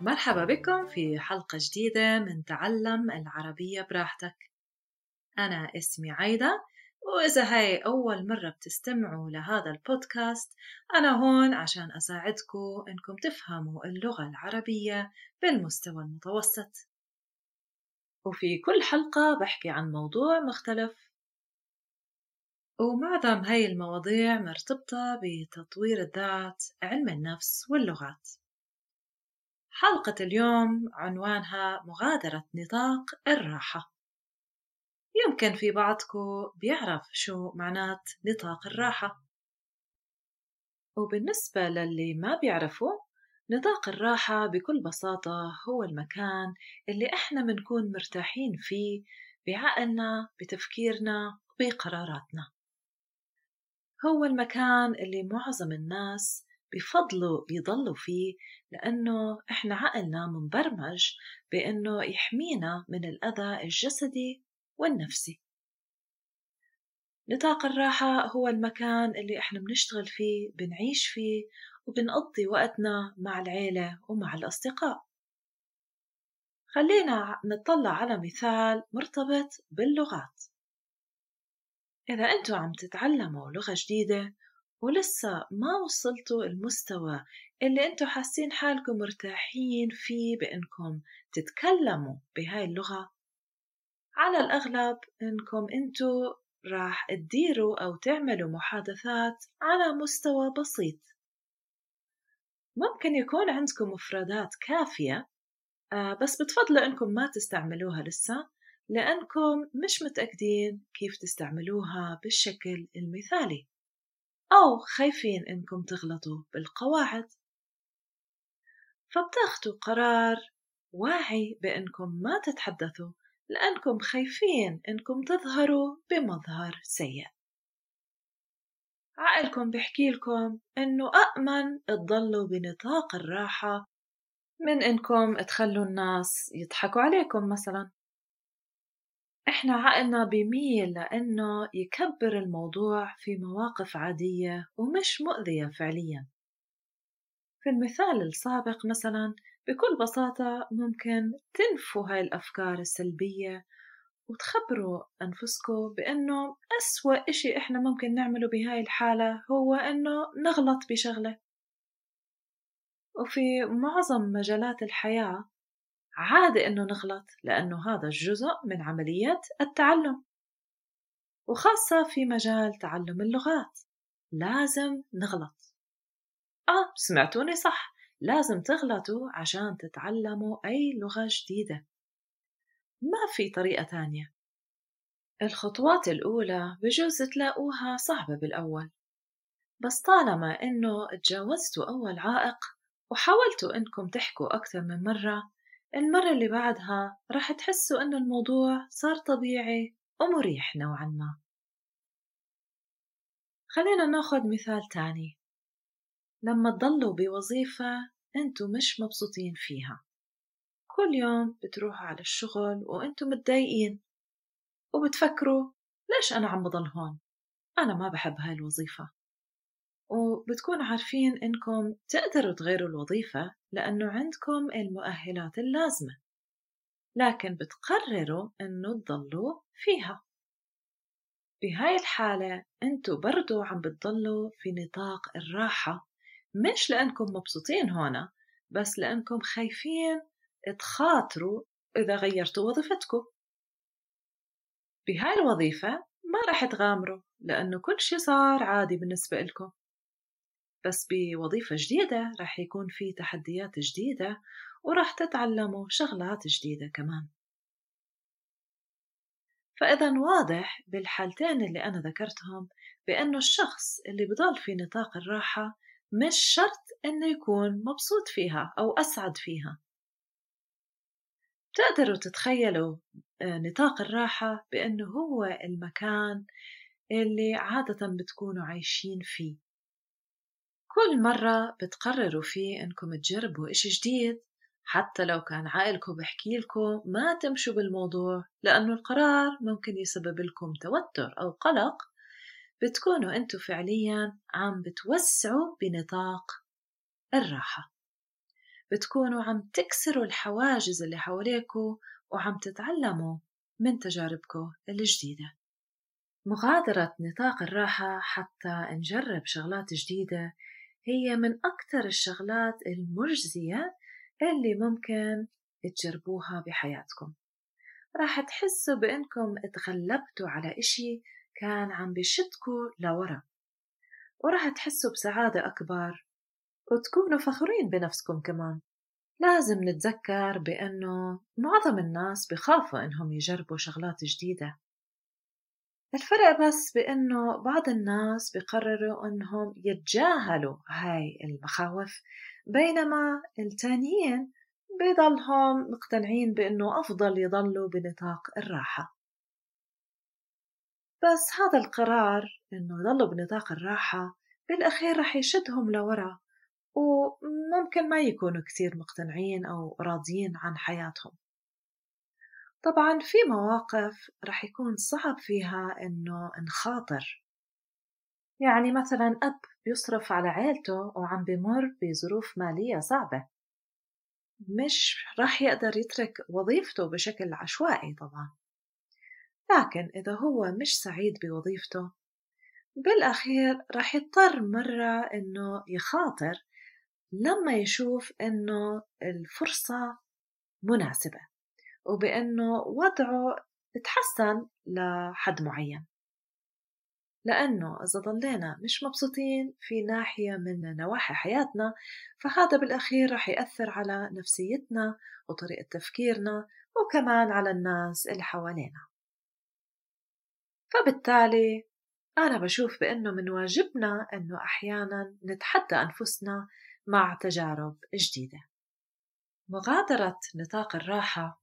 مرحبا بكم في حلقة جديدة من تعلم العربية براحتك. أنا اسمي عايدة وإذا هاي أول مرة بتستمعوا لهذا البودكاست أنا هون عشان أساعدكم إنكم تفهموا اللغة العربية بالمستوى المتوسط. وفي كل حلقة بحكي عن موضوع مختلف. ومعظم هاي المواضيع مرتبطة بتطوير الذات علم النفس واللغات. حلقة اليوم عنوانها مغادرة نطاق الراحة. يمكن في بعضكم بيعرف شو معنات نطاق الراحة. وبالنسبة للي ما بيعرفوا نطاق الراحة بكل بساطة هو المكان اللي إحنا بنكون مرتاحين فيه بعقلنا بتفكيرنا بقراراتنا. هو المكان اللي معظم الناس بفضلوا يضلوا فيه لأنه إحنا عقلنا مبرمج بأنه يحمينا من الأذى الجسدي والنفسي. نطاق الراحة هو المكان اللي إحنا بنشتغل فيه بنعيش فيه وبنقضي وقتنا مع العيلة ومع الأصدقاء. خلينا نطلع على مثال مرتبط باللغات. إذا أنتوا عم تتعلموا لغة جديدة ولسه ما وصلتوا المستوى اللي أنتوا حاسين حالكم مرتاحين فيه بإنكم تتكلموا بهاي اللغة. على الأغلب إنكم أنتوا راح تديروا أو تعملوا محادثات على مستوى بسيط. ممكن يكون عندكم مفردات كافية آه، بس بتفضلوا إنكم ما تستعملوها لسه لأنكم مش متأكدين كيف تستعملوها بالشكل المثالي. أو خايفين إنكم تغلطوا بالقواعد. فبتاخدوا قرار واعي بإنكم ما تتحدثوا لأنكم خايفين إنكم تظهروا بمظهر سيء. عقلكم بيحكي لكم إنه أأمن تضلوا بنطاق الراحة من إنكم تخلوا الناس يضحكوا عليكم مثلا. إحنا عقلنا بيميل لأنه يكبر الموضوع في مواقف عادية ومش مؤذية فعليا. في المثال السابق مثلا بكل بساطة ممكن تنفوا هاي الأفكار السلبية وتخبروا أنفسكم بأنه أسوأ إشي إحنا ممكن نعمله بهاي الحالة هو أنه نغلط بشغلة. وفي معظم مجالات الحياة عادي إنه نغلط لأنه هذا جزء من عملية التعلم. وخاصة في مجال تعلم اللغات. لازم نغلط. آه سمعتوني صح. لازم تغلطوا عشان تتعلموا أي لغة جديدة. ما في طريقة تانية. الخطوات الأولى بجوز تلاقوها صعبة بالأول. بس طالما إنه تجاوزتوا أول عائق وحاولتوا إنكم تحكوا أكثر من مرة المرة اللي بعدها راح تحسوا إنه الموضوع صار طبيعي ومريح نوعا ما. خلينا ناخد مثال تاني. لما تضلوا بوظيفة انتو مش مبسوطين فيها. كل يوم بتروحوا على الشغل وانتو متضايقين وبتفكروا ليش أنا عم بضل هون؟ أنا ما بحب هاي الوظيفة. وبتكونوا عارفين إنكم تقدروا تغيروا الوظيفة لأنه عندكم المؤهلات اللازمة لكن بتقرروا إنه تضلوا فيها. بهاي الحالة أنتوا برضو عم بتضلوا في نطاق الراحة مش لأنكم مبسوطين هنا بس لأنكم خايفين تخاطروا إذا غيرتوا وظيفتكم. بهاي الوظيفة ما رح تغامروا لأنه كل شي صار عادي بالنسبة لكم بس بوظيفة جديدة رح يكون في تحديات جديدة ورح تتعلموا شغلات جديدة كمان. فإذا واضح بالحالتين اللي أنا ذكرتهم بأنه الشخص اللي بضل في نطاق الراحة مش شرط إنه يكون مبسوط فيها أو أسعد فيها. بتقدروا تتخيلوا آه، نطاق الراحة بأنه هو المكان اللي عادة بتكونوا عايشين فيه. كل مرة بتقرروا فيه إنكم تجربوا إشي جديد حتى لو كان عائلكم بحكي لكم ما تمشوا بالموضوع لأنه القرار ممكن يسبب لكم توتر أو قلق. بتكونوا أنتوا فعليا عم بتوسعوا بنطاق الراحة. بتكونوا عم تكسروا الحواجز اللي حواليكوا وعم تتعلموا من تجاربكم الجديدة. مغادرة نطاق الراحة حتى نجرب شغلات جديدة هي من أكثر الشغلات المجزية اللي ممكن تجربوها بحياتكم. راح تحسوا بأنكم تغلبتوا على إشي كان عم بشدكوا لورا وراح تحسوا بسعادة أكبر وتكونوا فخورين بنفسكم كمان. لازم نتذكر بأنه معظم الناس بخافوا إنهم يجربوا شغلات جديدة. الفرق بس بأنه بعض الناس بقرروا أنهم يتجاهلوا هاي المخاوف بينما التانيين بيضلهم مقتنعين بأنه أفضل يضلوا بنطاق الراحة. بس هذا القرار إنه يضلوا بنطاق الراحة بالأخير رح يشدهم لورا وممكن ما يكونوا كثير مقتنعين أو راضيين عن حياتهم. طبعا في مواقف رح يكون صعب فيها إنه نخاطر. يعني مثلا أب بيصرف على عيلته وعم بمر بظروف مالية صعبة. مش راح يقدر يترك وظيفته بشكل عشوائي طبعا. لكن إذا هو مش سعيد بوظيفته بالأخير راح يضطر مرة إنه يخاطر لما يشوف إنه الفرصة مناسبة. وبإنه وضعه تحسن لحد معين. لأنه إذا ضلينا مش مبسوطين في ناحية من نواحي حياتنا فهذا بالأخير رح يأثر على نفسيتنا وطريقة تفكيرنا وكمان على الناس اللي حوالينا. فبالتالي أنا بشوف بأنه من واجبنا أنه أحيانا نتحدى أنفسنا مع تجارب جديدة. مغادرة نطاق الراحة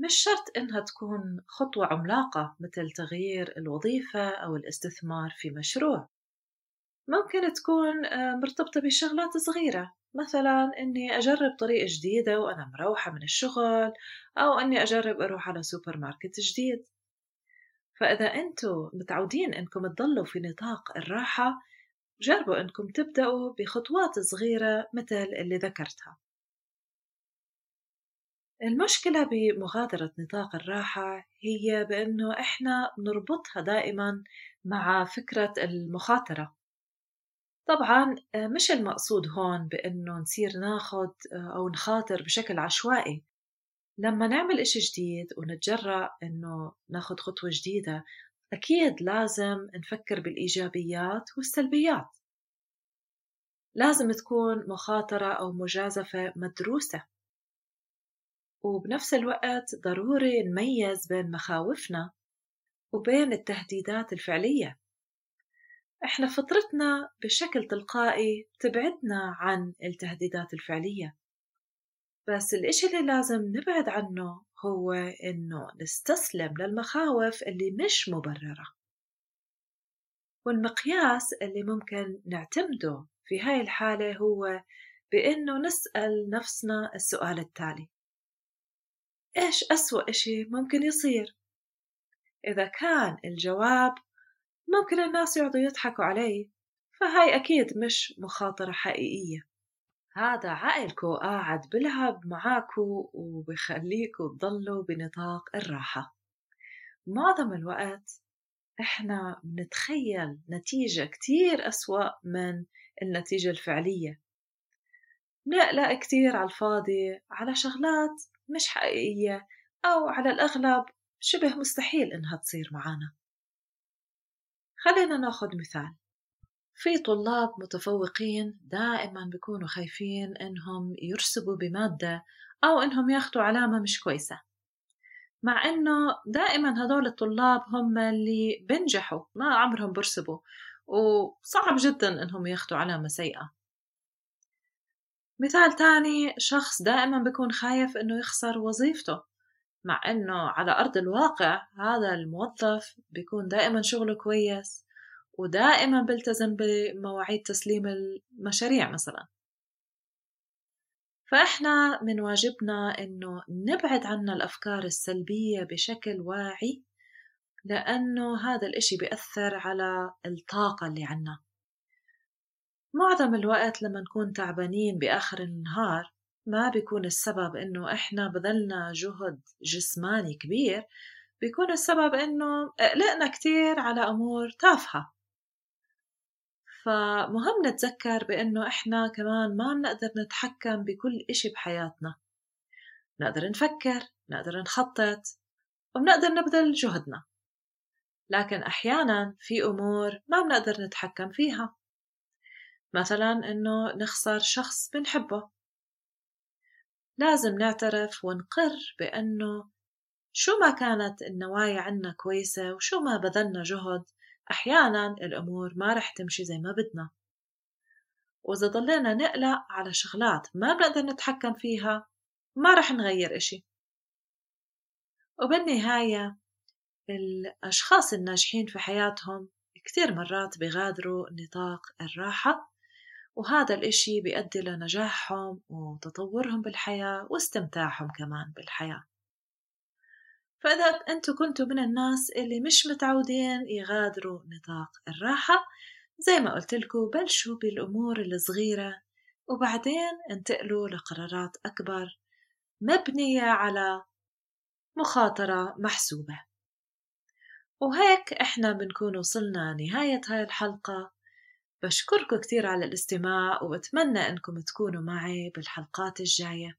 مش شرط إنها تكون خطوة عملاقة مثل تغيير الوظيفة أو الاستثمار في مشروع. ممكن تكون آه، مرتبطة بشغلات صغيرة مثلا إني أجرب طريقة جديدة وأنا مروحة من الشغل أو إني أجرب أروح على سوبر ماركت جديد. فإذا أنتم متعودين إنكم تضلوا في نطاق الراحة جربوا إنكم تبدأوا بخطوات صغيرة مثل اللي ذكرتها. المشكلة بمغادرة نطاق الراحة هي بأنه إحنا بنربطها دائما مع فكرة المخاطرة. طبعا مش المقصود هون بأنه نصير ناخد أو نخاطر بشكل عشوائي. لما نعمل إشي جديد ونتجرأ إنه ناخد خطوة جديدة أكيد لازم نفكر بالإيجابيات والسلبيات. لازم تكون مخاطرة أو مجازفة مدروسة. وبنفس الوقت ضروري نميز بين مخاوفنا وبين التهديدات الفعلية. إحنا فطرتنا بشكل تلقائي تبعدنا عن التهديدات الفعلية. بس الإشي اللي لازم نبعد عنه هو إنه نستسلم للمخاوف اللي مش مبررة. والمقياس اللي ممكن نعتمده في هاي الحالة هو بإنه نسأل نفسنا السؤال التالي. إيش أسوأ إشي ممكن يصير؟ إذا كان الجواب ممكن الناس يقعدوا يضحكوا علي فهاي أكيد مش مخاطرة حقيقية. هذا عقلكو قاعد بلعب معاكو وبخليكو تضلوا بنطاق الراحة. معظم الوقت إحنا بنتخيل نتيجة كتير أسوأ من النتيجة الفعلية. نقلق كتير على الفاضي على شغلات مش حقيقية أو على الأغلب شبه مستحيل إنها تصير معانا. خلينا ناخد مثال. في طلاب متفوقين دائما بيكونوا خايفين إنهم يرسبوا بمادة أو إنهم ياخدوا علامة مش كويسة مع إنه دائما هدول الطلاب هم اللي بنجحوا ما عمرهم برسبوا وصعب جدا إنهم ياخدوا علامة سيئة. مثال تاني شخص دائما بيكون خايف إنه يخسر وظيفته مع إنه على أرض الواقع هذا الموظف بيكون دائما شغله كويس ودائما بيلتزم بمواعيد تسليم المشاريع مثلا. فإحنا من واجبنا إنه نبعد عنا الأفكار السلبية بشكل واعي لأنه هذا الإشي بيأثر على الطاقة اللي عنا. معظم الوقت لما نكون تعبانين بآخر النهار ما بيكون السبب إنه إحنا بذلنا جهد جسماني كبير بيكون السبب إنه قلقنا كتير على أمور تافهة. فمهم نتذكر بإنه إحنا كمان ما بنقدر نتحكم بكل إشي بحياتنا. نقدر نفكر نقدر نخطط وبنقدر نبذل جهدنا. لكن أحيانا في أمور ما بنقدر نتحكم فيها. مثلا إنه نخسر شخص بنحبه. لازم نعترف ونقر بأنه شو ما كانت النوايا عنا كويسة وشو ما بذلنا جهد أحيانا الأمور ما رح تمشي زي ما بدنا. وإذا ضلينا نقلق على شغلات ما بنقدر نتحكم فيها ما رح نغير إشي. وبالنهاية الأشخاص الناجحين في حياتهم كتير مرات بيغادروا نطاق الراحة وهذا الإشي بيؤدي لنجاحهم وتطورهم بالحياة واستمتاعهم كمان بالحياة. فإذا أنتوا كنتوا من الناس اللي مش متعودين يغادروا نطاق الراحة زي ما قلت لكم بلشوا بالأمور الصغيرة وبعدين انتقلوا لقرارات أكبر مبنية على مخاطرة محسوبة. وهيك إحنا بنكون وصلنا نهاية هاي الحلقة. بشكركم كتير على الاستماع وبتمنى إنكم تكونوا معي بالحلقات الجاية.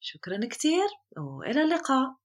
شكرا كتير وإلى اللقاء.